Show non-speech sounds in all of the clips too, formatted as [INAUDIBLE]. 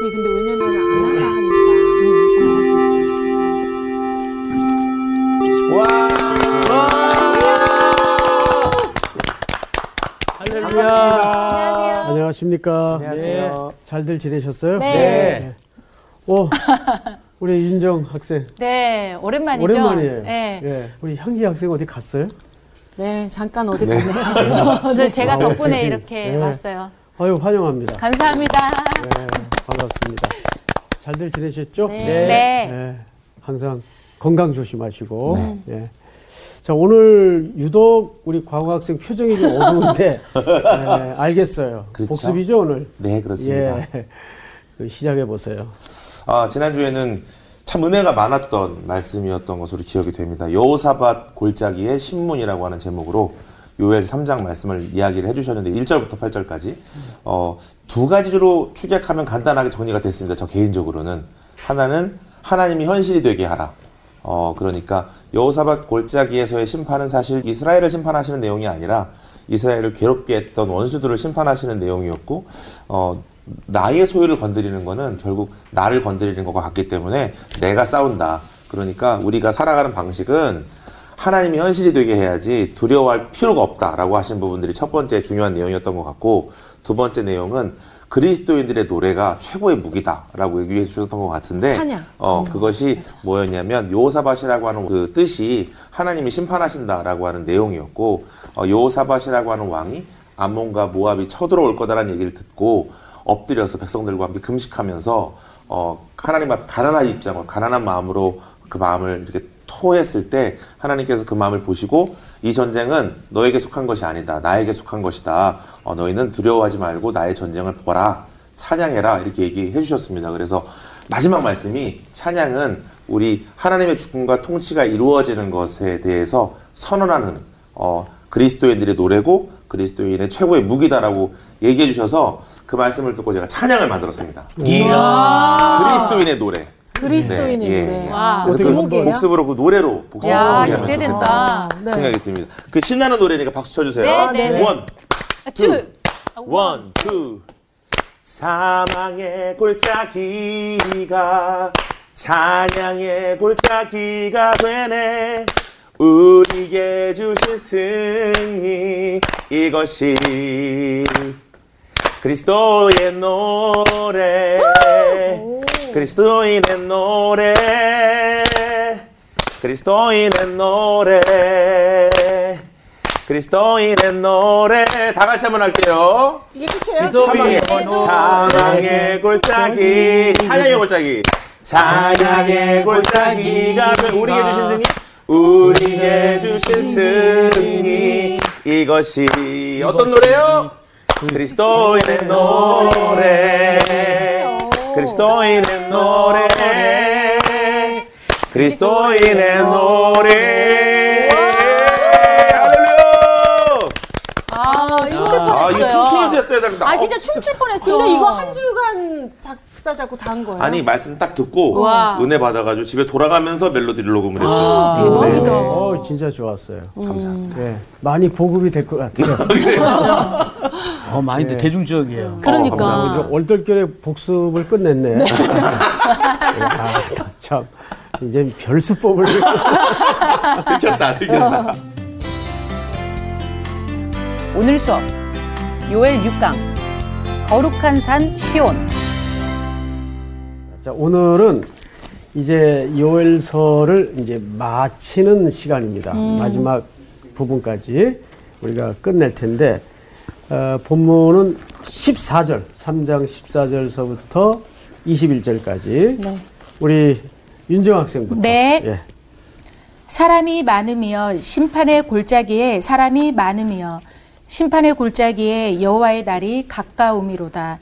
근데 왜냐면 안 하니까. 와. 할렐루야. 안녕하십니까. 안녕하세요. 잘들 지내셨어요? 네. 오, 우리 윤정 학생. 네, 오랜만이죠. 오랜만이에요. 네. 예. 우리 향기 학생 어디 갔어요? 네, 잠깐 어디 갔네요. [LAUGHS] 그래서 제가 아, 덕분에. 이렇게 네. 왔어요. 아유, 환영합니다. 감사합니다. 네, 반갑습니다. 잘들 지내셨죠? 네. 네. 네, 항상 건강 조심하시고. 예. 자, 오늘 유독 우리 광호 학생 표정이 좀 어두운데, 예, [LAUGHS] 알겠어요. 그렇죠. 복습이죠, 오늘? 네, 그렇습니다. 예. 그 시작해 보세요. 아, 지난 주에는 참 은혜가 많았던 말씀이었던 것으로 기억이 됩니다. 여호사밧 골짜기의 신문이라고 하는 제목으로 요엘 3장 말씀을 이야기를 해주셨는데 1절부터 8절까지 어, 두 가지로 축약하면 간단하게 정리가 됐습니다. 저 개인적으로는 하나는 하나님이 현실이 되게 하라. 어, 그러니까 여호사밧 골짜기에서의 심판은 사실 이스라엘을 심판하시는 내용이 아니라 이스라엘을 괴롭게 했던 원수들을 심판하시는 내용이었고 어, 나의 소유를 건드리는 거는 결국 나를 건드리는 것과 같기 때문에 내가 싸운다. 그러니까 우리가 살아가는 방식은 하나님이 현실이 되게 해야지 두려워할 필요가 없다라고 하신 부분들이 첫 번째 중요한 내용이었던 것 같고 두 번째 내용은 그리스도인들의 노래가 최고의 무기다라고 얘기해 주셨던 것 같은데 찬양. 어 그것이 뭐였냐면 요사밭이라고 하는 그 뜻이 하나님이 심판하신다라고 하는 내용이었고 어, 요사밭이라고 하는 왕이 암몬과 모압이 쳐들어올 거다라는 얘기를 듣고 엎드려서 백성들과 함께 금식하면서 어 하나님 앞에 가난한 입장으로 가난한 마음으로 그 마음을 이렇게 토했을 때 하나님께서 그 마음을 보시고 이 전쟁은 너에게 속한 것이 아니다 나에게 속한 것이다 어, 너희는 두려워하지 말고 나의 전쟁을 보라 찬양해라 이렇게 얘기해 주셨습니다 그래서 마지막 말씀이 찬양은 우리 하나님의 주권과 통치가 이루어지는 것에 대해서 선언하는 어, 그리스도인들의 노래고 그리스도인의 최고의 무기다라고 얘기해 주셔서 그 말씀을 듣고 제가 찬양을 만들었습니다. 그리스도인의 노래. 그리스도인의 네, 예. 노래. 와. 그래서 그 제목이에요? 복습으로 그 노래로 복습으로 야, 기대된다. 좋겠다 네. 생각이 듭니다. 그 신나는 노래니까 박수 쳐주세요. 네, 네, 네. One, 아, two, two. One, two. 사망의 골짜기가 찬양의 골짜기가 되네. 우리에게 주신 승리 이것이 그리스도의 노래 그리스도인의 노래. 그리스도인의 노래. 그리스도인의 노래. 다 같이 한번 할게요. 이게 끝이에요? 사망의 골짜기. 찬양의 골짜기. 찬양의 골짜기가 된 우리에게 주신 승리? 우리에게 주신 승리. 이것이 어떤 노래요? 그리스도인의 노래 그리스도인의 노래 그리스도인의 노래 할렐루야 아, 춤출 아 이거. 춤추면서 했어야 된다 아, 진짜 춤출 뻔했어. 근데 이거 한 주간 작 사 작곡 다한 거예요? 아니 말씀 딱 듣고 와. 은혜 받아가지고 집에 돌아가면서 멜로디를 녹음을 했어요. 아, 대박이다. 어, 진짜 좋았어요. 감사합니다. 예. 많이 보급이 될 것 같아요. [LAUGHS] [LAUGHS] 어, 많이 네. 대중적이에요. 그러니까. 감사합니다. 얼떨결에 복습을 끝냈네. [LAUGHS] 아, 참. 이제 별수법을. 들켰다, 들켰다. 오늘 수업 요엘 6강 거룩한 산 시온 자, 오늘은 이제 요엘서를 이제 마치는 시간입니다. 마지막 부분까지 우리가 끝낼 텐데, 어, 본문은 14절, 3장 14절서부터 21절까지. 우리 윤정 학생부터. 네. 예. 사람이 많으며 심판의 골짜기에 사람이 많으며 심판의 골짜기에 여호와의 날이 가까우미로다.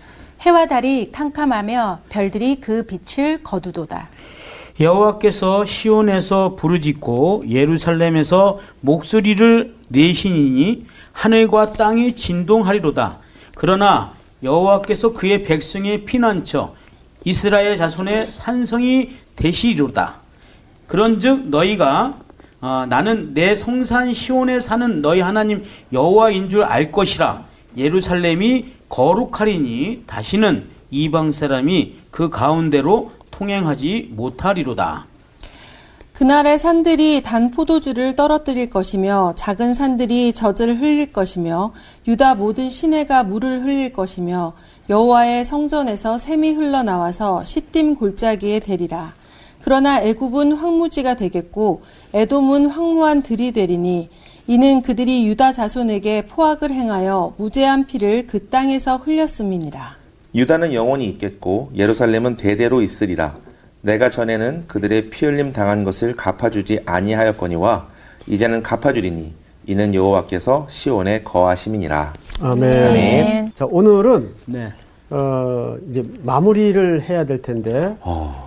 해와 달이 캄캄하며 별들이 그 빛을 거두도다. 여호와께서 시온에서 부르짖고 예루살렘에서 목소리를 내시니 하늘과 땅이 진동하리로다. 그러나 여호와께서 그의 백성의 피난처 이스라엘 자손의 산성이 되시리로다. 그런즉 너희가 어, 나는 내 성산 시온에 사는 너희 하나님 여호와인 줄 알 것이라 예루살렘이 거룩하리니 다시는 이방 사람이 그 가운데로 통행하지 못하리로다. 그날의 산들이 단 포도주를 떨어뜨릴 것이며 작은 산들이 젖을 흘릴 것이며 유다 모든 시내가 물을 흘릴 것이며 여호와의 성전에서 샘이 흘러나와서 시딤 골짜기에 대리라. 그러나 애굽은 황무지가 되겠고 에돔은 황무한 들이 되리니 이는 그들이 유다 자손에게 포악을 행하여 무죄한 피를 그 땅에서 흘렸음이니라. 유다는 영원히 있겠고 예루살렘은 대대로 있으리라. 내가 전에는 그들의 피 흘림 당한 것을 갚아주지 아니하였거니와 이제는 갚아주리니 이는 여호와께서 시온에 거하심이니라. 아멘. 아멘. 자, 오늘은 네. 어, 이제 마무리를 해야 될 텐데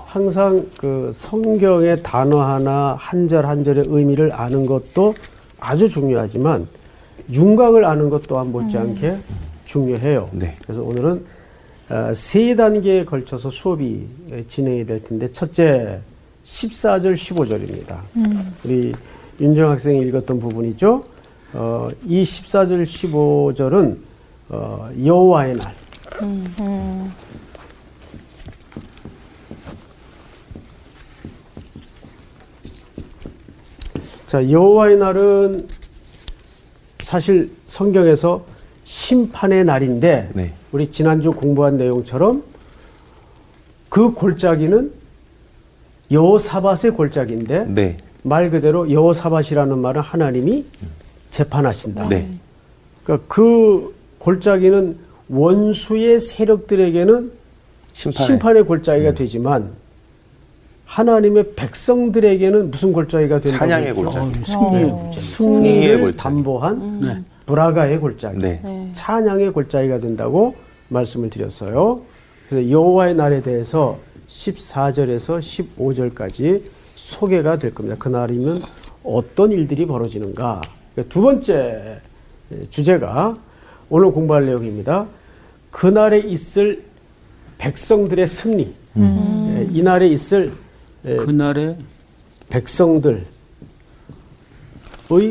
항상 그 성경의 단어 하나 한 절 한 절의 의미를 아는 것도 아주 중요하지만 윤곽을 아는 것 또한 못지않게 중요해요. 네. 그래서 오늘은 어, 세 단계에 걸쳐서 수업이 진행이 될 텐데 첫째 14절 15절입니다. 우리 윤정 학생이 읽었던 부분이죠. 어, 이 14절 15절은 어, 여호와의 날. 자, 여호와의 날은 사실 성경에서 심판의 날인데 네. 우리 지난주 공부한 내용처럼 그 골짜기는 여호사밧의 골짜기인데 네. 말 그대로 여호사밧이라는 말은 하나님이 재판하신다. 네. 그러니까 그 골짜기는 원수의 세력들에게는 심판의, 심판의 골짜기가 되지만 하나님의 백성들에게는 무슨 골짜기가 된다고 찬양의? 골짜기. 승리의 승리의 승리를 골짜기. 담보한 네. 브라가의 골짜기, 네. 찬양의 골짜기가 된다고 말씀을 드렸어요. 그래서 여호와의 날에 대해서 14절에서 15절까지 소개가 될 겁니다. 그날이면 어떤 일들이 벌어지는가. 그러니까 두 번째 주제가 오늘 공부할 내용입니다. 그날에 있을 백성들의 승리. 예, 이날에 있을 예, 그날에 백성들의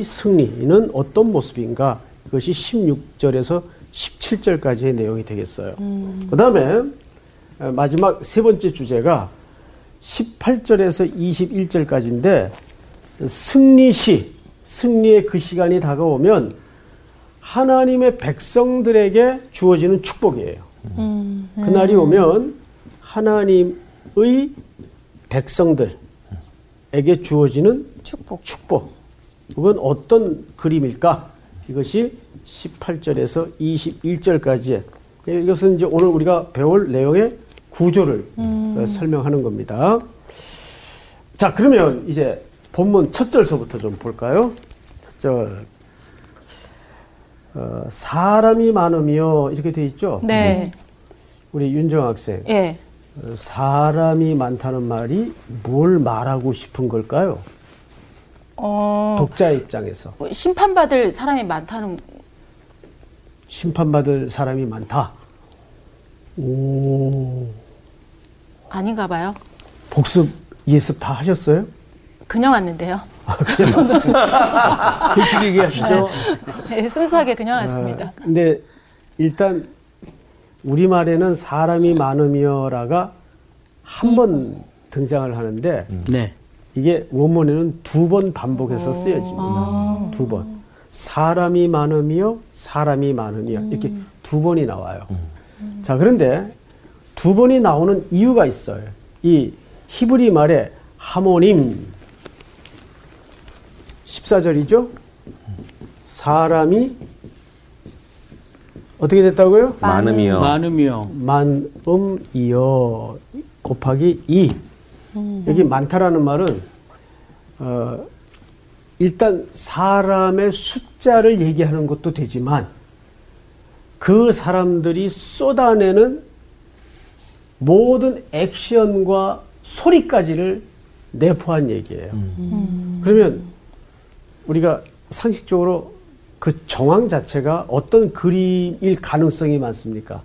승리는 어떤 모습인가? 그것이 16절에서 17절까지의 내용이 되겠어요. 그 다음에 마지막 세 번째 주제가 18절에서 21절까지인데 승리시, 승리의 그 시간이 다가오면 하나님의 백성들에게 주어지는 축복이에요. 그날이 오면 하나님의 백성들에게 주어지는 축복. 축복. 그건 어떤 그림일까? 이것이 18절에서 21절까지. 이것은 이제 오늘 우리가 배울 내용의 구조를 어, 설명하는 겁니다. 자, 그러면 이제 본문 첫 절서부터 좀 볼까요? 첫 절. 어, 사람이 많으며 이렇게 돼 있죠? 네. 우리 윤정 학생. 예. 어, 사람이 많다는 말이 뭘 말하고 싶은 걸까요? 어, 독자 입장에서 심판받을 사람이 많다는 심판받을 사람이 많다. 오, 아닌가 봐요. 복습 예습 다 하셨어요? 그냥 왔는데요. 일찍 [LAUGHS] 얘기하시죠. 네, 순수하게 그냥 왔습니다. 아, 근데 일단 우리말에는 사람이 많으며라가 한 번 등장을 하는데 네. 이게 원문에는 두 번 반복해서 쓰여집니다. 두 번. 사람이 많으며 사람이 많으며 이렇게 두 번이 나와요. 자, 그런데 두 번이 나오는 이유가 있어요. 이 히브리 말에 하모님 14절이죠? 사람이 어떻게 됐다고요? 많음이요. 많으며 만음이여 곱하기 2. 여기 많다라는 말은 어, 일단 사람의 숫자를 얘기하는 것도 되지만 그 사람들이 쏟아내는 모든 액션과 소리까지를 내포한 얘기예요. 그러면 우리가 상식적으로 그 정황 자체가 어떤 그림일 가능성이 많습니까?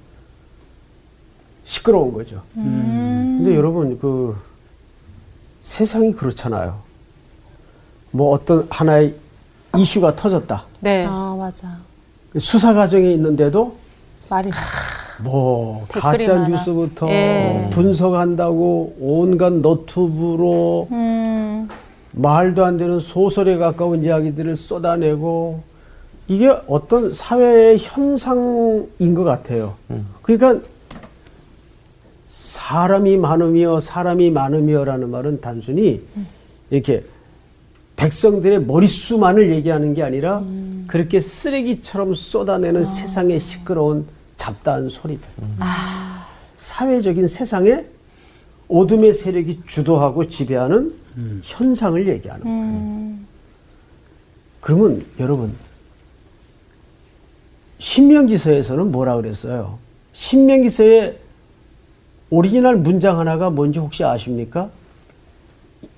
시끄러운 거죠. 근데 여러분 그 세상이 그렇잖아요. 뭐 어떤 하나의 이슈가 터졌다. 네. 아 맞아. 수사 과정에 있는데도 말이 뭐 가짜 많아. 뉴스부터 예. 분석한다고 온갖 너튜브로 음, 말도 안 되는 소설에 가까운 이야기들을 쏟아내고 이게 어떤 사회의 현상인 것 같아요. 그러니까 사람이 많으며 사람이 많으며라는 말은 단순히 이렇게 백성들의 머릿수만을 얘기하는 게 아니라 그렇게 쓰레기처럼 쏟아내는 세상의 시끄러운 잡다한 소리들. 사회적인 세상에 어둠의 세력이 주도하고 지배하는 현상을 얘기하는 거예요. 그러면 여러분 신명기서에서는 뭐라 그랬어요? 신명기서의 오리지널 문장 하나가 뭔지 혹시 아십니까?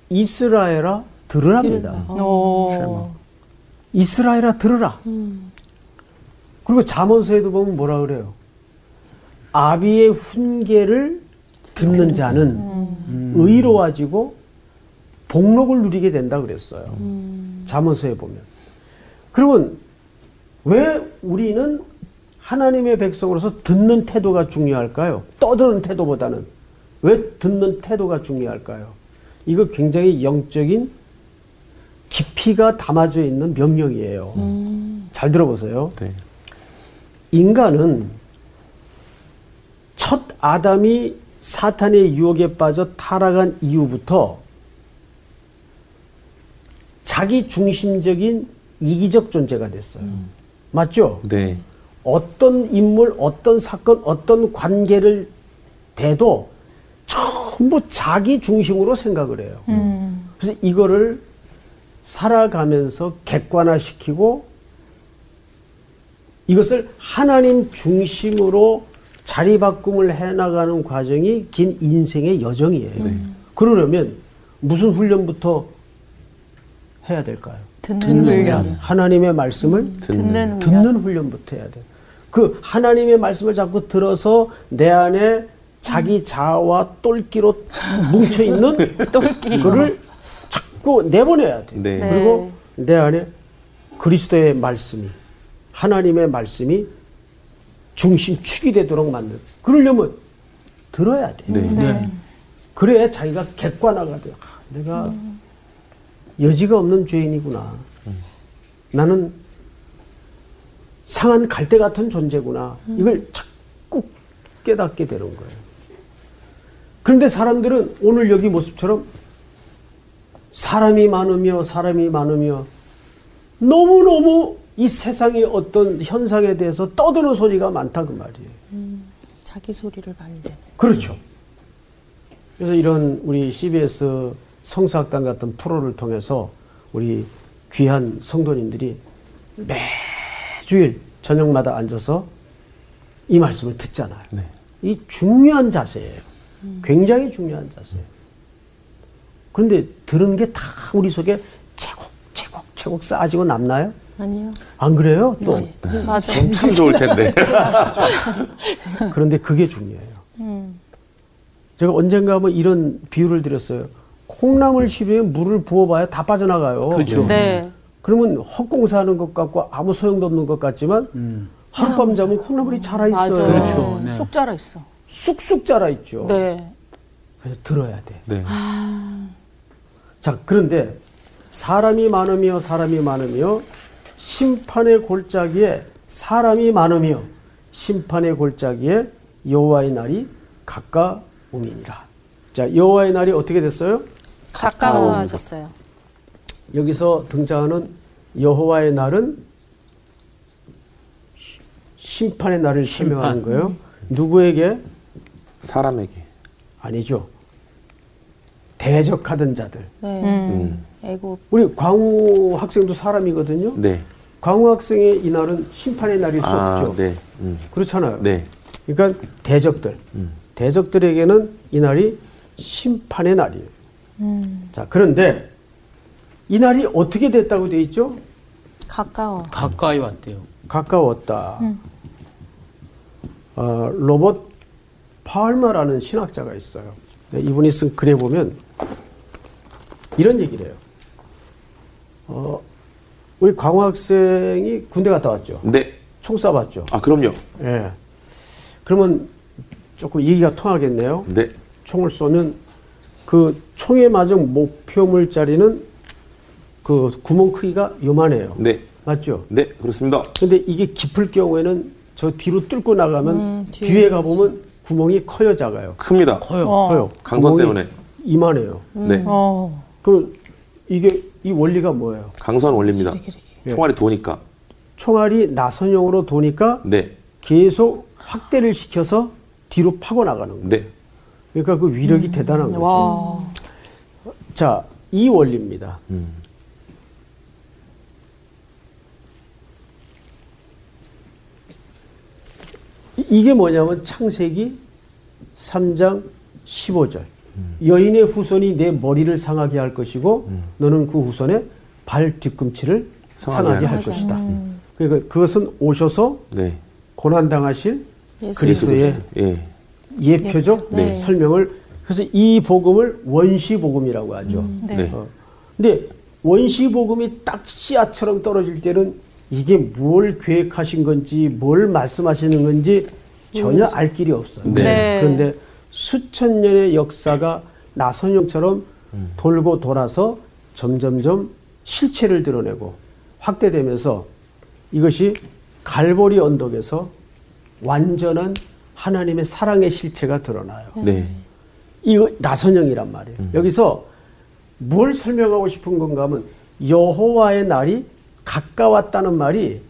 이스라엘아 들으랍니다. 오, 이스라엘아 들으라. 그리고 잠언서에도 보면 뭐라 그래요? 아비의 훈계를 듣는 자는 의로워지고 복록을 누리게 된다 그랬어요. 잠언서에 보면. 그러면 왜 우리는 하나님의 백성으로서 듣는 태도가 중요할까요? 떠드는 태도보다는 왜 듣는 태도가 중요할까요? 이거 굉장히 영적인 깊이가 담아져 있는 명령이에요. 잘 들어보세요. 네. 인간은 첫 아담이 사탄의 유혹에 빠져 타락한 이후부터 자기 중심적인 이기적 존재가 됐어요. 맞죠? 네. 어떤 인물, 어떤 사건, 어떤 관계를 대도 전부 자기 중심으로 생각을 해요. 그래서 이거를 살아가면서 객관화시키고 이것을 하나님 중심으로 자리바꿈을 해나가는 과정이 긴 인생의 여정이에요. 그러려면 무슨 훈련부터 해야 될까요? 듣는 훈련. 하나님의 말씀을 듣는 훈련. 듣는 훈련부터 해야 돼. 그 하나님의 말씀을 자꾸 들어서 내 안에 자기 자아와 똘끼로 뭉쳐 있는. [LAUGHS] 그거를 자꾸 내보내야 돼. 네. 네. 그리고 내 안에 그리스도의 말씀이 하나님의 말씀이 중심 축이 되도록 만들. 그러려면 들어야 돼. 네. 그래야 자기가 객관화가 돼. 아, 내가 여지가 없는 죄인이구나. 나는 상한 갈대 같은 존재구나. 이걸 자꾸 깨닫게 되는 거예요. 그런데 사람들은 오늘 여기 모습처럼 사람이 많으며 사람이 많으며 너무너무 이 세상의 어떤 현상에 대해서 떠드는 소리가 많다 그 말이에요. 자기 소리를 많이 내는. 그렇죠. 그래서 이런 우리 CBS 성사학당 같은 프로를 통해서 우리 귀한 성도님들이 매 주일 저녁마다 앉아서 이 말씀을 듣잖아요. 이 중요한 자세예요. 굉장히 중요한 자세예요. 그런데 들은 게 다 우리 속에 채곡, 채곡, 채곡 쌓아지고 남나요? 아니요. 안 그래요? 또. 네. 맞아. 그럼 참 좋을 텐데. [LAUGHS] 그런데 그게 중요해요. 제가 언젠가 한번 이런 비유를 드렸어요. 콩나물 시루에 물을 부어봐야 다 빠져나가요. 그렇죠. 네. 그러면 헛공사하는 것 같고 아무 소용도 없는 것 같지만 하룻밤 자면 콩나물이 자라 있어요. 맞아. 그렇죠. 네. 쏙 자라 있어. 쑥쑥 자라 있죠. 네. 그래서 들어야 돼. 네. 자, 그런데 사람이 많으며 사람이 많으며 심판의 골짜기에 사람이 많으며 심판의 골짜기에 여호와의 날이 가까움이니라. 자, 여호와의 날이 어떻게 됐어요? 가까워졌어요. 여기서 등장하는 여호와의 날은 시- 심판의 날을 설명하는 거예요. 누구에게? 사람에게. 아니죠. 대적하던 자들. 네. 음. 애국. 우리 광우 학생도 사람이거든요. 네. 광우 학생의 이 날은 심판의 날일 수 아, 없죠. 네. 음. 그렇잖아요. 네. 그러니까 대적들, 대적들에게는 이 날이 심판의 날이에요. 자, 그런데 이 날이 어떻게 됐다고 돼 있죠? 가까워. 가까이 왔대요. 가까웠다. 어, 로봇 파얼마라는 신학자가 있어요. 네, 이분이 쓴 글에 보면 이런 얘기를 해요. 어, 우리 광우 학생이 군대 갔다 왔죠. 네. 총 쏴봤죠. 아, 그럼요. 예. 그러면 조금 얘기가 통하겠네요. 네. 총을 쏘면 그 총에 맞은 목표물짜리는 그 구멍 크기가 요만해요. 네. 맞죠? 네, 그렇습니다. 근데 이게 깊을 경우에는 저 뒤로 뚫고 나가면 음, 뒤에 뒤에 가보면 구멍이 커요, 작아요? 큽니다. 커요. 커요. 강선 때문에. 이만해요. 네. 어. 그럼 이게 이 원리가 뭐예요? 강선 원리입니다. 예. 총알이 도니까. 총알이 나선형으로 도니까 네. 계속 확대를 시켜서 뒤로 파고 나가는 거예요. 네. 그러니까 그 위력이 대단한 거죠. 와. 자, 이 원리입니다. 음. 이- 이게 뭐냐면 창세기 3장 15절. 여인의 후손이 내 머리를 상하게 할 것이고 너는 그 후손의 발 뒤꿈치를 상하게 상하게 할할 것이다. 그러니까 그것은 오셔서 네. 고난 당하실 그리스도의 예. 예표적 네. 설명을 그래서 이 복음을 원시 복음이라고 하죠. 네. 네. 어. 근데 원시 복음이 딱 씨앗처럼 떨어질 때는 이게 뭘 계획하신 건지 뭘 말씀하시는 건지 전혀 알 길이 없어요. 네. 네. 그런데 수천 년의 역사가 나선형처럼 돌고 돌아서 점점점 실체를 드러내고 확대되면서 이것이 갈보리 언덕에서 완전한 하나님의 사랑의 실체가 드러나요. 네. 이거 나선형이란 말이에요. 여기서 뭘 설명하고 싶은 건가 하면 여호와의 날이 가까웠다는 말이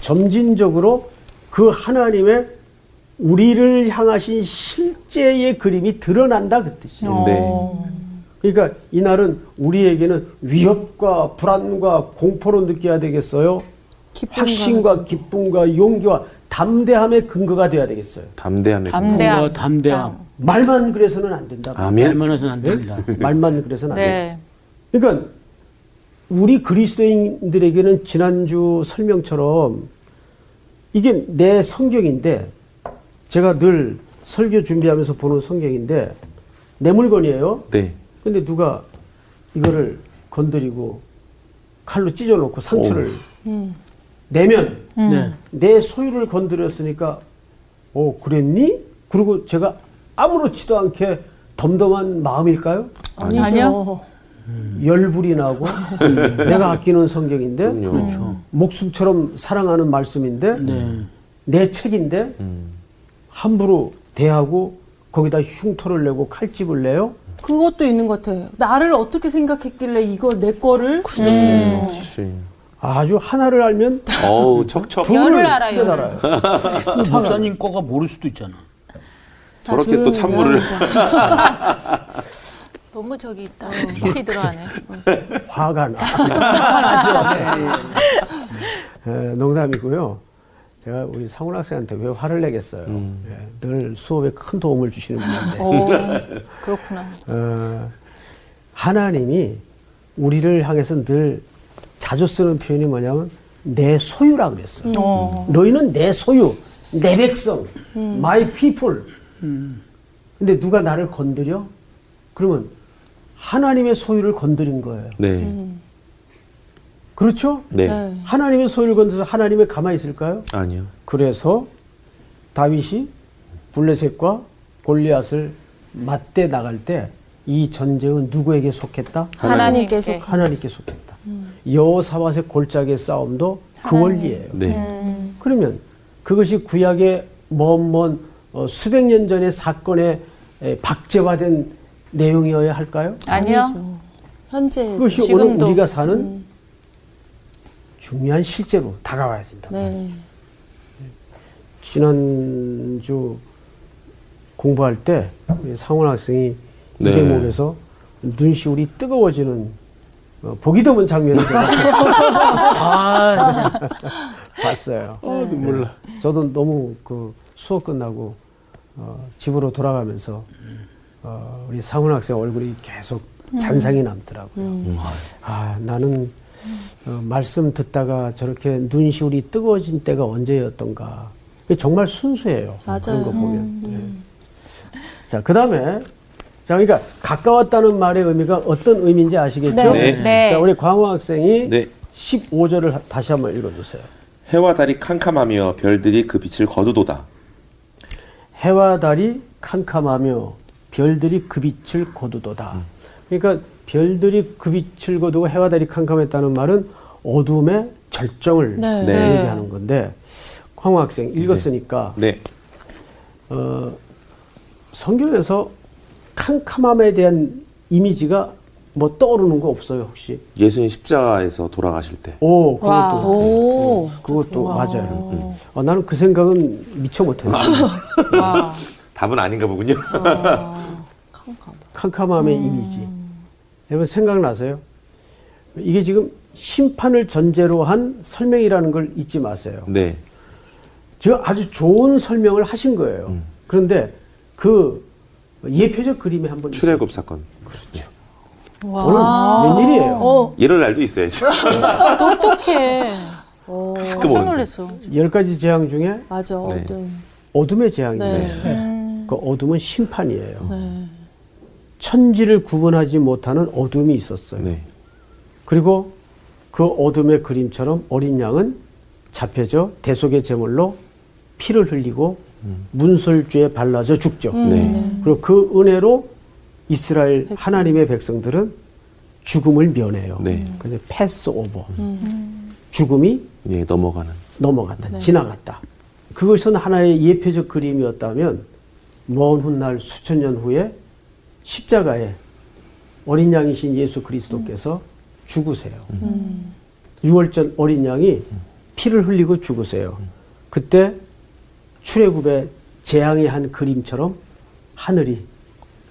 점진적으로 그 하나님의 우리를 향하신 실제의 그림이 드러난다 그 뜻이에요. 네. 그러니까 이 날은 우리에게는 위협과 불안과 공포로 느껴야 되겠어요. 기쁨과 확신과 기쁨과 용기와 담대함의 근거가 돼야 되겠어요. 담대함의 담대함. 담대함. 말만 그래서는 안 된다. 아멘. 말만 해서는 안 됩니다. 말만 그래서는 안 된다. 네. 그러니까 우리 그리스도인들에게는 지난주 설명처럼 이게 내 성경인데 제가 늘 설교 준비하면서 보는 성경인데 내 물건이에요. 네. 근데 누가 이거를 건드리고 칼로 찢어놓고 상처를 내면 네. 내 소유를 건드렸으니까 어 그랬니? 그리고 제가 아무렇지도 않게 덤덤한 마음일까요? 아니죠. 아니요. 열불이 나고 내가 아끼는 성경인데. 그렇죠. 목숨처럼 사랑하는 말씀인데 네. 내 책인데 함부로 대하고 거기다 흉터를 내고 칼집을 내요. 그것도 있는 것 같아요. 나를 어떻게 생각했길래 이거 내 거를 음. 그렇지. 아주 하나를 알면 어우, 척척. 둘을 열을 알아요, 깨달아요. [LAUGHS] 목사님 거가 모를 수도 있잖아. 자, 저렇게 또 찬물을. [LAUGHS] 너무 저기 있다. [LAUGHS] 깊이 들어가네. 화가 나. [LAUGHS] 에, 농담이고요. 제가 우리 상훈 학생한테 왜 화를 내겠어요. 예, 늘 수업에 큰 도움을 주시는 분인데. 오, [LAUGHS] 그렇구나. 어, 하나님이 우리를 향해서 늘 자주 쓰는 표현이 뭐냐면 내 소유라 그랬어요. 어. 너희는 내 소유, 내 백성, my people. 근데 누가 나를 건드려? 그러면 하나님의 소유를 건드린 거예요. 네. 그렇죠? 네. 네. 하나님의 소유를 건드려서 하나님의 가만히 있을까요? 아니요. 그래서 다윗이 블레셋과 골리앗을 맞대 나갈 때 이 전쟁은 누구에게 속했다? 하나님께 속 하나님께 속했다. 여호사밧의 골짜기의 싸움도 그 원리예요. 네. 그러면 그것이 구약의 먼먼 어, 수백 년 전의 사건에 에, 박제화된 내용이어야 할까요? 아니요. 아니죠. 현재 그것이 지금도. 오늘 우리가 사는 중요한 실제로 다가와야 된다. 네. 지난주 공부할 때 상원 학생이 네. 이 대목에서 눈시울이 뜨거워지는 어, 보기 드문 장면을 제가 [LAUGHS] [LAUGHS] 봤어요. 눈물 나. 저도 너무 그 수업 끝나고 어, 집으로 돌아가면서 어, 우리 상훈 학생 얼굴이 계속 잔상이 남더라고요. 아 나는 어, 말씀 듣다가 저렇게 눈시울이 뜨거워진 때가 언제였던가. 정말 순수해요. 맞아요. 그런 거 보면. 예. 자, 그 다음에, 자, 그러니까 가까웠다는 말의 의미가 어떤 의미인지 아시겠죠? 네. 네. 자, 우리 광호 학생이 네. 15절을 다시 한번 읽어주세요. 해와 달이 캄캄하며 별들이 그 빛을 거두도다. 해와 달이 캄캄하며 별들이 그 빛을 거두도다. 그러니까 별들이 그 빛을 거두고 해와 달이 캄캄했다는 말은 어둠의 절정을 네. 네. 얘기하는 건데 황호 학생 읽었으니까 네. 어, 성경에서 캄캄함에 대한 이미지가 뭐 떠오르는 거 없어요 혹시? 예수님 십자가에서 돌아가실 때. 오 그것도 와. 오. 그것도 맞아요. 음. 어, 나는 그 생각은 미처 못했는데 [LAUGHS] 와. 답은 아닌가 보군요. 캄캄. 캄캄 함의 이미지. 여러분 생각나세요? 이게 지금 심판을 전제로 한 설명이라는 걸 잊지 마세요. 네. 지금 아주 좋은 설명을 하신 거예요. 그런데 그 예표적 그림이 한번. 출애굽 사건. 오늘 웬일이에요? 어. 이럴 날도 있어야죠. 어떡해. 오. 가끔 깜짝. 놀랐어. 열 가지 재앙 중에 맞아. 네. 어둠. 어둠의 재앙이 네. 있어요. 그 어둠은 심판이에요. 네. 천지를 구분하지 못하는 어둠이 있었어요. 네. 그리고 그 어둠의 그림처럼 어린 양은 잡혀져 대속의 제물로 피를 흘리고 문설주에 발라져 죽죠. 네. 그리고 그 은혜로 이스라엘 하나님의 백성들은 죽음을 면해요. 네. 그래서 패스 오버. 죽음이 예, 넘어가는. 넘어갔다. 지나갔다. 그것은 하나의 예표적 그림이었다면 먼 훗날 수천 년 후에 십자가에 어린 양이신 예수 그리스도께서 죽으세요. 유월절 어린 양이 피를 흘리고 죽으세요. 그때 출애굽의 재앙의 한 그림처럼 하늘이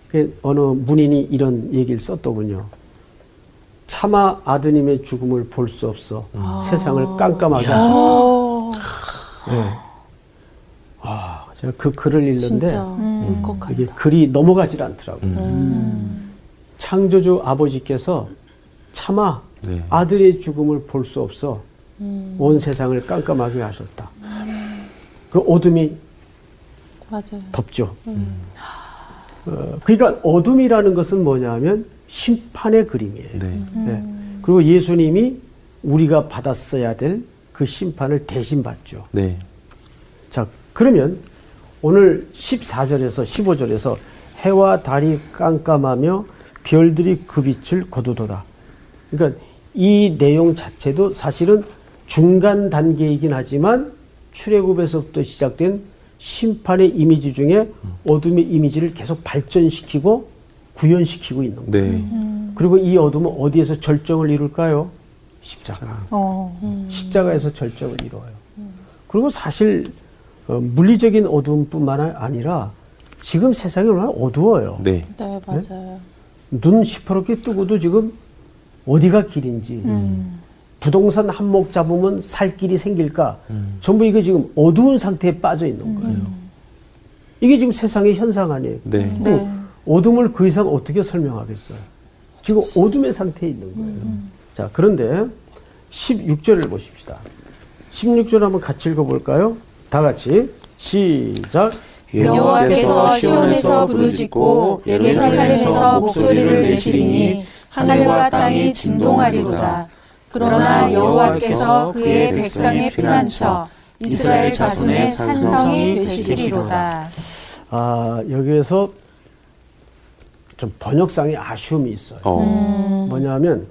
그 어느 문인이 이런 얘기를 썼더군요. 차마 아드님의 죽음을 볼 수 없어 세상을 깜깜하게 하셨다. 네. 아, 제가 그 글을 읽는데 진짜 울컥한다. 이게 글이 넘어가질 않더라고요. 창조주 아버지께서 차마 네. 아들의 죽음을 볼 수 없어 온 세상을 깜깜하게 하셨다. 그 어둠이 맞아요. 덥죠. 어, 그러니까 어둠이라는 것은 뭐냐면 심판의 그림이에요. 네. 네. 그리고 예수님이 우리가 받았어야 될 그 심판을 대신 받죠. 네. 자, 그러면 오늘 14절에서 15절에서 해와 달이 깜깜하며 별들이 그 빛을 거두도다. 그러니까 이 내용 자체도 사실은 중간 단계이긴 하지만 출애굽에서부터 시작된 심판의 이미지 중에 어둠의 이미지를 계속 발전시키고 구현시키고 있는 거예요. 네. 그리고 이 어둠은 어디에서 절정을 이룰까요? 십자가. 어. 십자가에서 절정을 이루어요. 그리고 사실 어, 물리적인 어두움뿐만 아니라 지금 세상이 얼마나 어두워요. 네. 네, 맞아요. 눈 시퍼렇게 뜨고도 지금 어디가 길인지 부동산 한몫 잡으면 살 길이 생길까 전부 이거 지금 어두운 상태에 빠져 있는 거예요. 이게 지금 세상의 현상 아니에요. 네. 뭐 어둠을 그 이상 어떻게 설명하겠어요? 지금 어둠의 상태에 있는 거예요. 자, 그런데 16절을 보십시다. 16절 한번 같이 읽어볼까요? 다 같이 시작. 여호와께서 시온에서 부르짖고 예루살렘에서 목소리를 내시리니 하늘과 땅이 진동하리로다. 그러나 여호와께서 그의 백성의 피난처 이스라엘 자손의 산성이 되시리로다. 아, 여기에서 좀 번역상의 아쉬움이 있어요. 어. 뭐냐면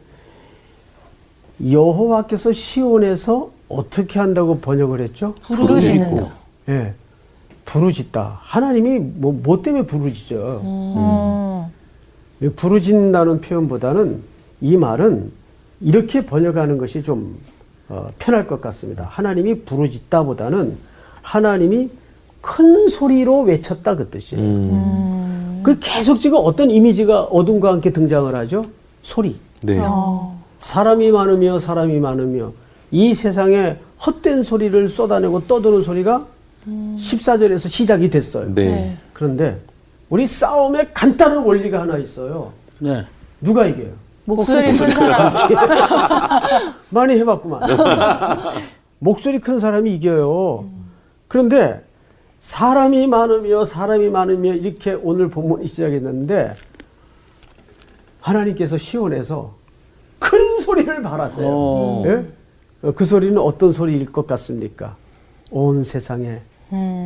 여호와께서 시온에서 어떻게 한다고 번역을 했죠? 부르짖는다. 예. 부르짖다. 하나님이 뭐, 뭐 때문에? 어. 이 부르짖는다는 표현보다는 이 말은 이렇게 번역하는 것이 좀 어, 편할 것 같습니다. 하나님이 부르짖다보다는 하나님이 큰 소리로 외쳤다 그 뜻이에요. 그 계속 지금 어떤 이미지가 어둠과 함께 등장을 하죠? 소리. 네. 사람이 많으며 사람이 많으며 이 세상에 헛된 소리를 쏟아내고 떠드는 소리가 14절에서 시작이 됐어요. 네. 그런데 우리 싸움에 간단한 원리가 하나 있어요. 네. 누가 이겨요? 목소리 큰 사람. 많이 해봤구만. 목소리 큰 사람이 이겨요. 그런데 사람이 많으며 사람이 많으며 이렇게 오늘 본문이 시작했는데 하나님께서 시온에서 큰 소리를 발하세요. 어. 예? 어, 그 소리는 어떤 소리일 것 같습니까? 온 세상에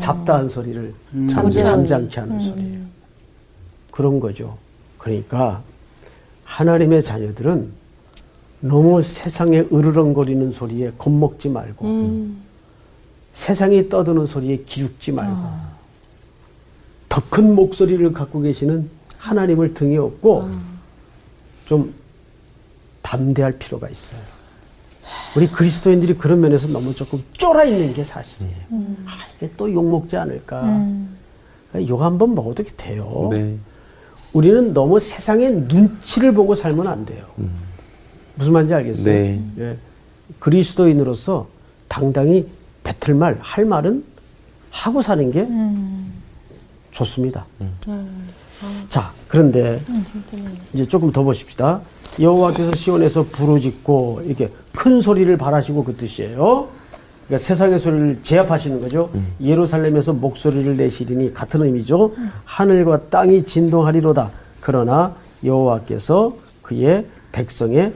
잡다한 소리를 잠잠히. 잠잠케 하는 소리예요. 그런 거죠. 그러니까 하나님의 자녀들은 너무 세상에 으르렁거리는 소리에 겁먹지 말고 세상이 떠드는 소리에 기죽지 말고 더큰 목소리를 갖고 계시는 하나님을 등에 업고 좀 담대할 필요가 있어요. 우리 그리스도인들이 그런 면에서 너무 조금 쫄아 있는 게 사실이에요. 아, 이게 또 욕먹지 않을까. 욕한 번 먹어도 돼요. 네. 우리는 너무 세상의 눈치를 보고 살면 안 돼요. 무슨 말인지 알겠어요? 네. 예. 그리스도인으로서 당당히 뱉을 말, 할 말은 하고 사는 게 좋습니다. 자, 그런데 이제 조금 더 보십시다. 여호와께서 시온에서 부르짖고 이렇게 큰 소리를 발하시고 그 뜻이에요. 그러니까 세상의 소리를 제압하시는 거죠. 예루살렘에서 목소리를 내시리니 같은 의미죠. 하늘과 땅이 진동하리로다. 그러나 여호와께서 그의 백성의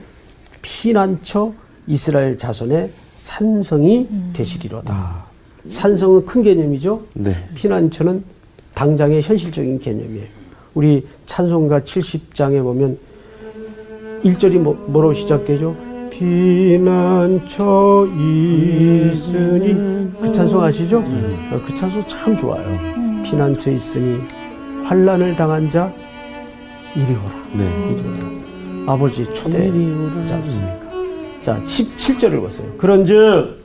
피난처 이스라엘 자손의 산성이 되시리로다. 산성은 큰 개념이죠. 네. 피난처는 당장의 현실적인 개념이에요. 우리 찬송가 70장에 보면 1절이 뭐, 뭐로 시작되죠? 피난처 있으니 그 찬송 아시죠? 어, 그 찬송 참 좋아요. 피난처 있으니 환란을 당한 자 이리 오라. 네. 이리 오라. 아버지 초대하지 않습니까? 자, 17절을 보세요. 그런즉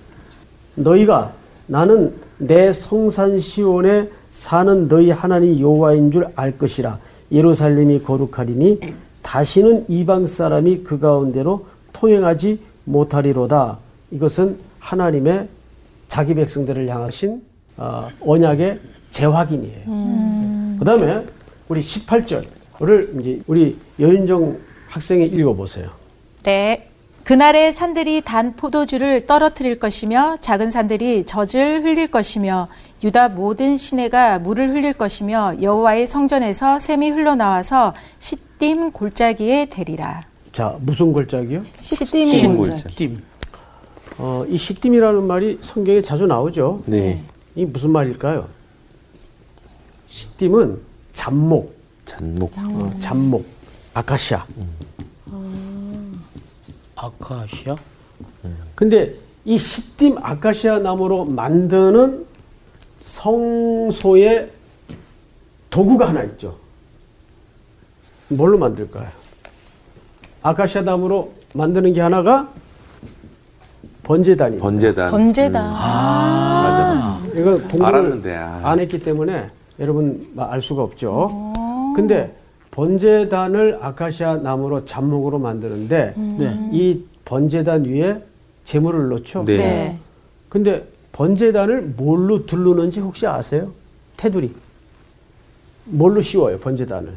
너희가 나는 내 성산 시온에 사는 너희 하나님 여호와인 줄 알 것이라 예루살렘이 거룩하리니 다시는 이방 사람이 그 가운데로 통행하지 못하리로다. 이것은 하나님의 자기 백성들을 향하신 어, 언약의 재확인이에요. 그다음에 우리 18절을 이제 우리 여윤정 학생이 읽어보세요. 네. 그날의 산들이 단 포도주를 떨어뜨릴 것이며 작은 산들이 젖을 흘릴 것이며 유다 모든 시내가 물을 흘릴 것이며 여호와의 성전에서 샘이 흘러나와서 시딤 골짜기에 대리라. 자, 무슨 골짜기요? 시띠미 시띠미 골짜. 골짜. 팀. 어, 이 시딤이라는 말이 성경에 자주 나오죠. 네. 이 무슨 말일까요? 시딤은 잡목, 잔목. 어, 잡목, 아카시아. 아카시아? 근데 이 시딤 아카시아 나무로 만드는 성소의 도구가 하나 있죠. 뭘로 만들까요? 아카시아 나무로 만드는 게 하나가 번제단이에요. 번제단. 번제다. 맞아, 맞아. 이거 공부를 아. 안 했기 때문에 여러분 알 수가 없죠. 근데 번제단을 아카시아 나무로 잡목으로 만드는데 네. 이 번제단 위에 재물을 놓죠. 네. 네. 근데 번제단을 뭘로 두르는지 혹시 아세요? 테두리. 뭘로 씌워요, 번제단을?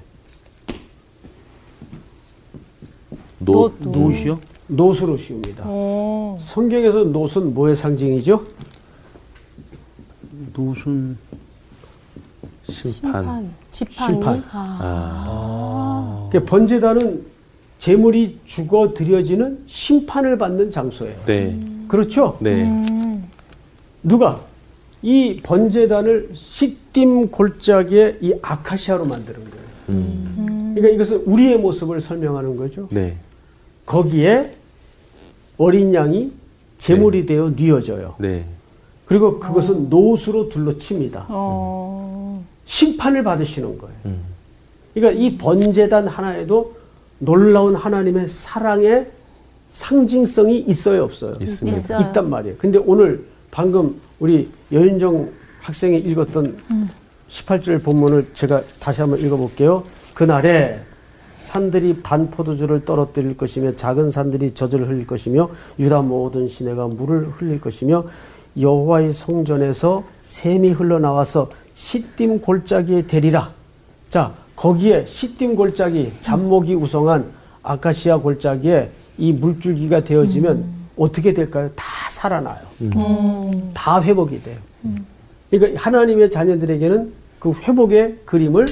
놋, 놋이요? 놋으로 씌웁니다. 성경에서 놋은 뭐의 상징이죠? 놋은. 심판. 지팡이. 심판. 아. 그 번제단은 제물이 죽어 들여지는 심판을 받는 장소예요. 네. 그렇죠? 네. 누가 이 번제단을 시딤 골짜기에 이 아카시아로 만드는 거예요. 음. 그러니까 이것은 우리의 모습을 설명하는 거죠. 네. 거기에 어린 양이 제물이 되어 뉘어져요. 네. 그리고 그것은 노수로 둘러칩니다. 어. 심판을 받으시는 거예요. 음. 그러니까 이 번제단 하나에도 놀라운 하나님의 사랑의 상징성이 있어요, 없어요? 있습니다. 있어요. 있단 말이에요. 근데 오늘 방금 우리 여윤정 학생이 읽었던 18절 본문을 제가 다시 한번 읽어볼게요. 그날에 산들이 반 포도주를 떨어뜨릴 것이며 작은 산들이 젖을 흘릴 것이며 유다 모든 시내가 물을 흘릴 것이며 여호와의 성전에서 샘이 흘러나와서 시딤 골짜기에 대리라. 자, 거기에 시딤 골짜기 잡목이 우성한 아카시아 골짜기에 이 물줄기가 되어지면 어떻게 될까요? 다 살아나요. 다 회복이 돼요. 그러니까 하나님의 자녀들에게는 그 회복의 그림을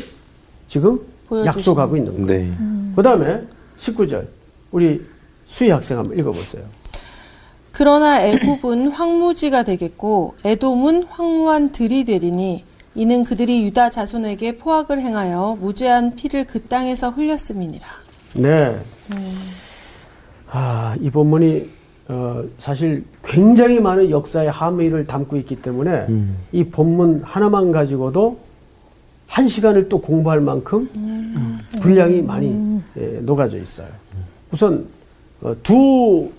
지금 보여주시는 약속하고 있는 거예요. 네. 그 다음에 19절. 우리 수희 학생 한번 읽어보세요. 그러나 애굽은 [CLEARS THROAT] 황무지가 되겠고 에돔은 황무한 들이 되리니 이는 그들이 유다 자손에게 포악을 행하여 무죄한 피를 그 땅에서 흘렸음이니라. 네. 아, 이 본문이 어, 사실 굉장히 많은 역사의 함의를 담고 있기 때문에 이 본문 하나만 가지고도 한 시간을 또 공부할 만큼 분량이 많이 예, 녹아져 있어요. 우선 어, 두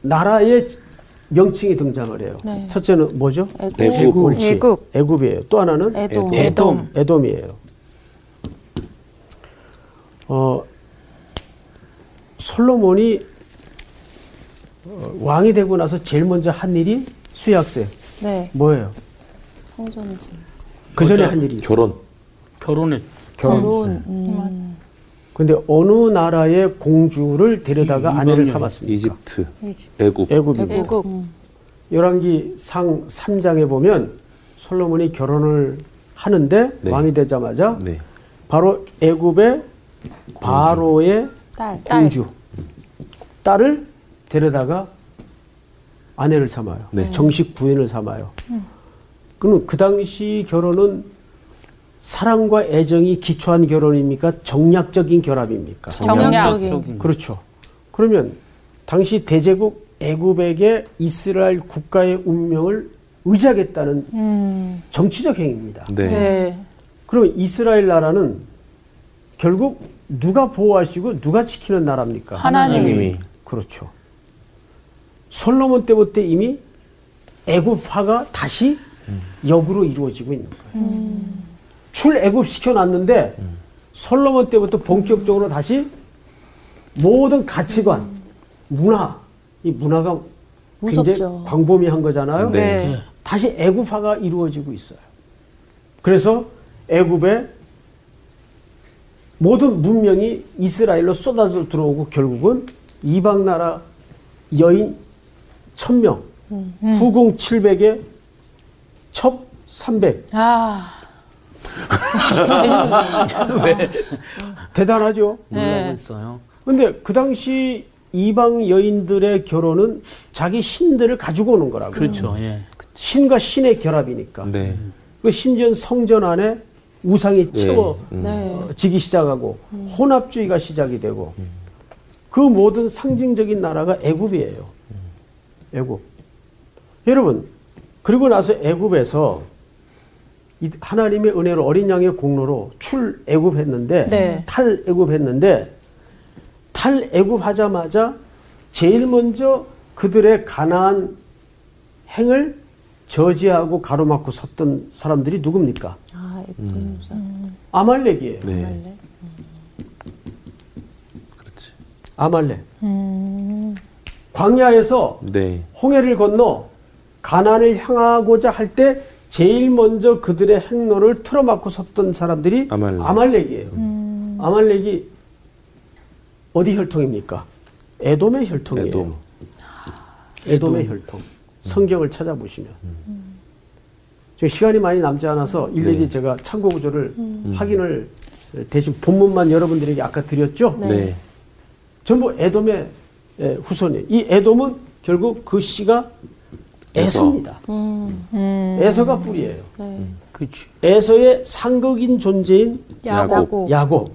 나라의 명칭이 등장을 해요. 네. 첫째는 뭐죠? 애굽. 애굽. 애굽. 애굽이에요. 또 하나는 에돔. 에돔. 에돔이에요. 어, 솔로몬이 어, 왕이 되고 나서 제일 먼저 한 일이 수약세 네, 뭐예요? 성전지. 그 전에. 한 일이 있어요. 결혼. 결혼했. 결혼. 음. 근데 어느 나라의 공주를 데려다가 이- 아내를. 삼았습니까? 이집트. 애굽. 애굽이고 애굽. 열왕기 상 3장에 보면 솔로몬이 결혼을 하는데 네. 왕이 되자마자 네. 바로 애굽의 바로의 딸. 공주 딸을 데려다가 아내를 삼아요. 네. 정식 부인을 삼아요. 그럼 그 당시 결혼은 사랑과 애정이 기초한 결혼입니까? 정략적인 결합입니까? 정략적인. 그렇죠. 그러면 당시 대제국 애굽에게 이스라엘 국가의 운명을 의지하겠다는 정치적 행위입니다. 네. 네. 그럼 이스라엘 나라는 결국 누가 보호하시고 누가 지키는 나라입니까? 하나님. 하나님이. 그렇죠. 솔로몬 때부터 이미 애굽화가 다시 역으로 이루어지고 있는 거예요. 출애굽 시켜놨는데 솔로몬 때부터 본격적으로 다시 모든 가치관, 문화, 이 문화가 굉장히 무섭죠. 광범위한 거잖아요. 네. 다시 애굽화가 이루어지고 있어요. 그래서 애굽의 모든 문명이 이스라엘로 쏟아져 들어오고 결국은 이방 나라 여인 천명 후궁 700에 첩 300. 아. [LAUGHS] 대단하죠. 몰라고 있어요. 근데 그 당시 이방 여인들의 결혼은 자기 신들을 가지고 오는 거라고. 그렇죠. 예. 신과 신의 결합이니까. 네. 그 심지어 성전 안에 우상이 네. 채워 음. 네. 지기 시작하고 혼합주의가 시작이 되고 그 모든 상징적인 나라가 애굽이에요. 애굽. 여러분 그리고 나서 애굽에서 이 하나님의 은혜로 어린 양의 공로로 출 애굽했는데 네. 탈 애굽했는데 탈 애굽하자마자 제일 먼저 그들의 가나안 행을 저지하고 가로막고 섰던 사람들이 누굽니까? 아, 에돔 사람. 아말렉이에요. 네. 말래. 그렇지. 아말렉. 광야에서 네. 홍해를 건너 가나안을 향하고자 할 때 제일 먼저 그들의 행로를 틀어막고 섰던 사람들이 아말렉. 이에요 아말렉이 어디 혈통입니까? 에돔의 혈통이에요. 에돔. 에돔의 혈통. 성경을 찾아보시면. 지금 시간이 많이 남지 않아서 일일이 네. 제가 참고 구조를 확인을 대신 본문만 여러분들에게 아까 드렸죠? 네. 네. 전부 에돔의 예, 후손이에요. 이 에돔은 결국 그 씨가 에서. 에서입니다. 음. 에서가 뿌리예요. 네. 에서의 상극인 존재인 야곱. 야곱.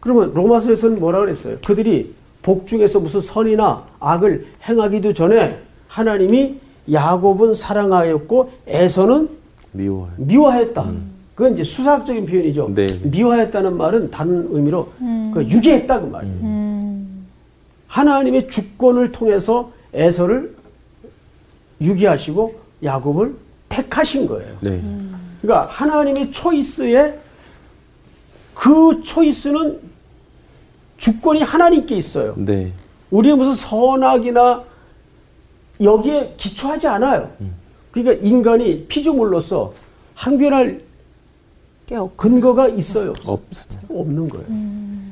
그러면 로마서에서는 뭐라 그랬어요? 그들이 복중에서 무슨 선이나 악을 행하기도 전에 하나님이 야곱은 사랑하였고 에서는 미워해. 미워했다. 그건 이제 수사학적인 표현이죠. 네. 미워했다는 말은 다른 의미로 그 유기했다 그 말이에요. 하나님의 주권을 통해서 에서를 유기하시고 야곱을 택하신 거예요. 네. 그러니까 하나님의 초이스에 그 초이스는 주권이 하나님께 있어요. 네. 우리의 무슨 선악이나 여기에 기초하지 않아요. 그러니까 인간이 피조물로서 항변할. 근거가 있어요. 없. 없는 거예요.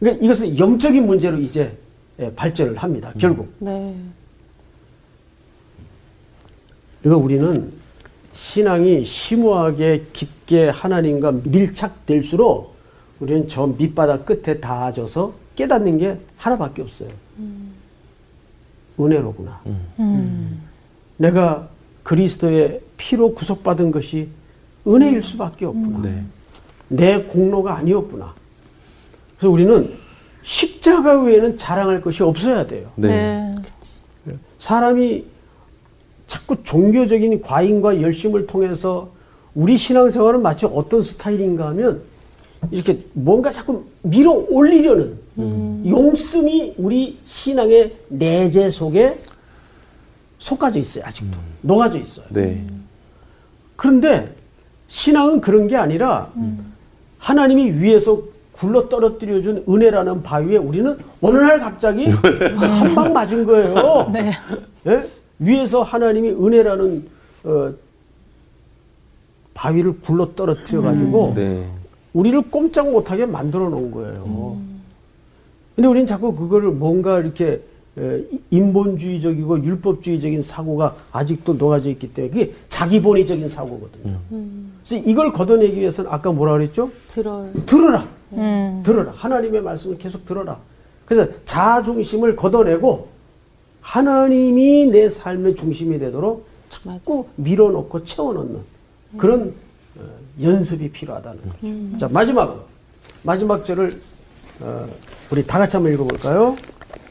그러니까 이것은 영적인 문제로 이제 예, 발전을 합니다. 결국. 네. 이거 우리는 신앙이 심오하게 깊게 하나님과 밀착될수록 우리는 저 밑바닥 끝에 닿아져서 깨닫는 게 하나밖에 없어요. 은혜로구나. 내가 그리스도의 피로 구속받은 것이 은혜일 수밖에 없구나. 네. 내 공로가 아니었구나. 그래서 우리는 십자가 외에는 자랑할 것이 없어야 돼요. 네. 사람이 자꾸 종교적인 과잉과 열심을 통해서 우리 신앙생활은 마치 어떤 스타일인가 하면 이렇게 뭔가 자꾸 밀어 올리려는 용씀이 우리 신앙의 내재 속에 속가져 있어요. 아직도 녹아져 있어요. 네. 그런데 신앙은 그런 게 아니라 하나님이 위에서 굴러 떨어뜨려 준 은혜라는 바위에 우리는 어느 날 갑자기 [LAUGHS] 한 방 맞은 거예요. [LAUGHS] 네. 예? 위에서 하나님이 은혜라는 어, 바위를 굴러 떨어뜨려 가지고 네. 우리를 꼼짝 못하게 만들어 놓은 거예요. 근데 우리는 자꾸 그거를 뭔가 이렇게 에, 인본주의적이고 율법주의적인 사고가 아직도 녹아져 있기 때문에 그게 자기본의적인 사고거든요. 그래서 이걸 걷어내기 위해서는 아까 뭐라 그랬죠? 들어요. 들어라. 들어라. 하나님의 말씀을 계속 들어라. 그래서 자아 중심을 걷어내고 하나님이 내 삶의 중심이 되도록 자꾸 밀어넣고 채워넣는 그런 어, 연습이 필요하다는 거죠. 자 마지막으로 마지막 절을 어, 우리 다 같이 한번 읽어볼까요?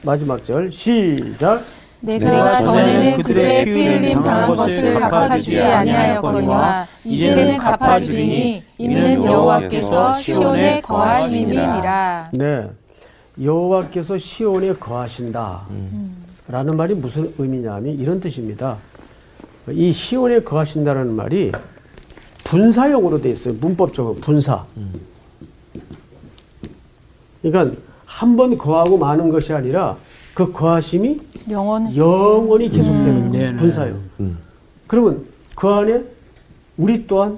마지막 절 시작. 내가 전에는 그들의 피 흘림 당한 것을 갚아주지 아니하였거니와 이제는 갚아주리니 이는 여호와께서 시온에 거하심이니라. 네. 여호와께서 시온에 거하신다. 라는 말이 무슨 의미냐면 이런 뜻입니다. 이 시온에 거하신다라는 말이 분사형으로 돼 있어요. 문법적으로 분사. 그러니까 한 번 거하고 마는 것이 아니라 그 거하심이 영원 영원히 계속되는 거예요. 네네. 분사형. 그러면 그 안에 우리 또한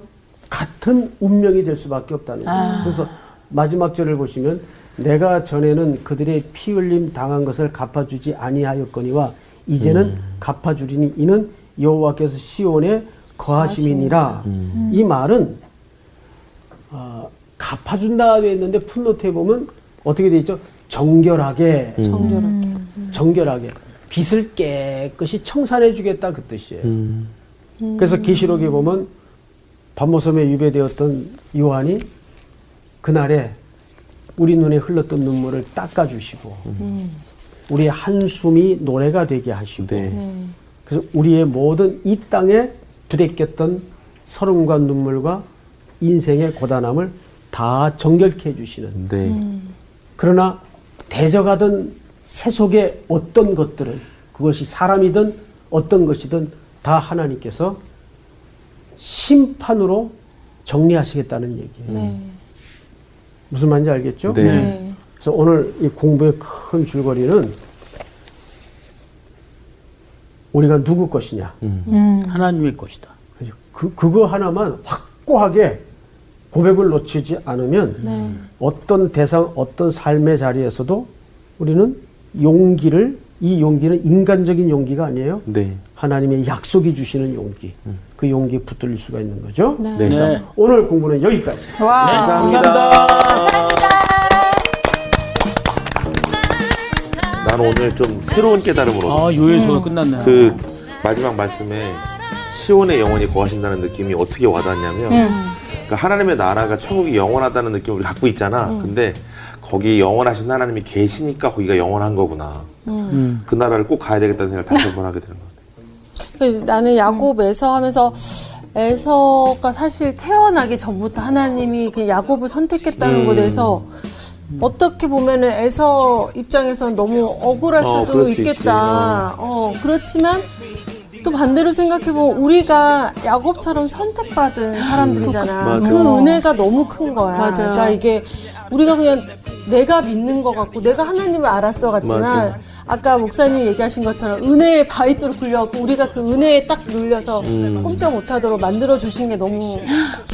같은 운명이 될 수밖에 없다는 거죠. 그래서 마지막 절을 보시면 내가 전에는 그들의 피 흘림 당한 것을 갚아주지 아니하였거니와 이제는 갚아주리니 이는 여호와께서 시온에 거하심이니라. 이 말은 어, 갚아준다 되어 있는데 풋노트에 보면 어떻게 되어 있죠? 정결하게 정결하게. 정결하게 빚을 깨끗이 청산해 주겠다 그 뜻이에요. 그래서 계시록에 보면 반모섬에 유배되었던 요한이 그날에 우리 눈에 흘렀던 눈물을 닦아 주시고 우리의 한숨이 노래가 되게 하시고 네. 그래서 우리의 모든 이 땅에 두렵겠던 서름과 눈물과 인생의 고단함을 다 정결케 해주시는 네. 그러나 대적하던 세속의 어떤 것들은 그것이 사람이든 어떤 것이든 다 하나님께서 심판으로 정리하시겠다는 얘기예요. 네. 무슨 말인지 알겠죠? 네. 네. 그래서 오늘 이 공부의 큰 줄거리는 우리가 누구 것이냐. 하나님의 것이다. 그, 그거 하나만 확고하게 고백을 놓치지 않으면 네. 어떤 대상, 어떤 삶의 자리에서도 우리는 용기를, 이 용기는 인간적인 용기가 아니에요. 네. 하나님의 약속이 주시는 용기. 그 용기에 붙들릴 수가 있는 거죠. 네. 네. 네. 오늘 공부는 여기까지. 와. 감사합니다. 나는 오늘 좀 새로운 깨달음을 얻었어. 아, 요에서 끝났네요. 그 마지막 말씀에 시온의 영원히 거하신다는 느낌이 어떻게 와닿냐면 그러니까 하나님의 나라가 천국이 영원하다는 느낌을 갖고 있잖아. 근데 거기 영원하신 하나님이 계시니까 거기가 영원한 거구나. 그 나라를 꼭 가야 되겠다는 생각을 다시 한번 하게 되는 것 같아요. 그 나는 야곱 에서 하면서 에서가 사실 태어나기 전부터 하나님이 그 야곱을 선택했다는 것에 대해서 어떻게 보면은 에서 입장에서는 너무 억울할 어, 수도 수 있지. 있겠다. 어, 그렇지만 또 반대로 생각해보면 우리가 야곱처럼 선택받은 사람들이잖아. 맞아. 그 은혜가 너무 큰 거야. 맞아요. 그러니까 이게 우리가 그냥 내가 믿는 것 같고 내가 하나님을 알았어 같지만 맞아. 아까 목사님 얘기하신 것처럼 은혜의 바위돌을 굴려갖고 우리가 그 은혜에 딱 눌려서 음. 꼼짝 못하도록 만들어 주신 게 너무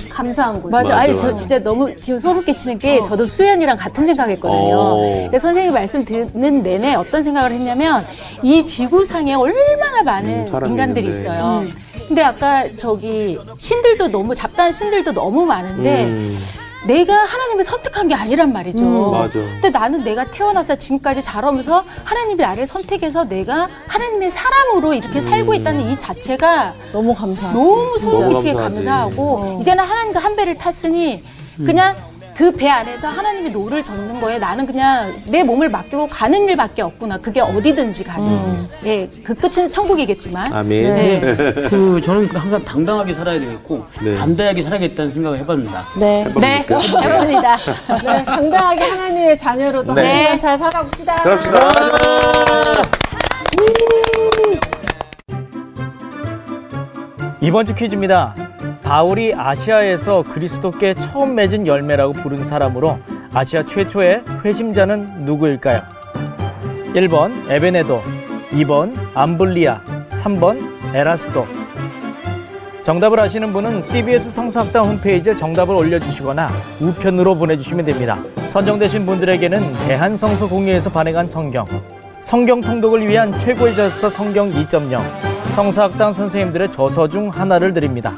감사한 거죠. 맞아. 맞아, 아니. 저 진짜 너무 지금 소름 끼치는 게 저도 수연이랑 같은 생각했거든요. 어. 근데 선생님 말씀 듣는 내내 어떤 생각을 했냐면 이 지구상에 얼마나 많은 음, 인간들이 있는데. 있어요. 근데 아까 저기 신들도 너무 잡다한 신들도 너무 많은데 음. 내가 하나님을 선택한 게 아니란 말이죠. 음, 맞아. 근데 나는 내가 태어나서 지금까지 자라면서 하나님이 나를 선택해서 내가 하나님의 사람으로 이렇게 살고 있다는 이 자체가 너무 감사하지. 너무 소름 너무 끼치게 감사하지. 감사하고 이제는 하나님과 한 배를 탔으니 그냥 그 배 안에서 하나님이 노를 젓는 거에 나는 그냥 내 몸을 맡기고 가는 일밖에 없구나. 그게 어디든지 가는. 네, 그 끝은 천국이겠지만. 아멘. 네. 그 저는 항상 당당하게 살아야 되겠고 네. 담대하게 살아야겠다는 생각을 해봤습니다. 네. 네, 해봅니다. 네, 당당하게 하나님의 자녀로도 네. 한번 잘 살아봅시다. 그럽시다. 이번 주 퀴즈입니다. 바울이 아시아에서 그리스도께 처음 맺은 열매라고 부른 사람으로 아시아 최초의 회심자는 누구일까요? 1번 에베네도, 2번 암블리아, 3번 에라스도. 정답을 아시는 분은 CBS 성서학당 홈페이지에 정답을 올려주시거나 우편으로 보내주시면 됩니다. 선정되신 분들에게는 대한성서공회에서 발행한 성경, 성경 통독을 위한 최고의 저서 성경 2.0, 성서학당 선생님들의 저서 중 하나를 드립니다.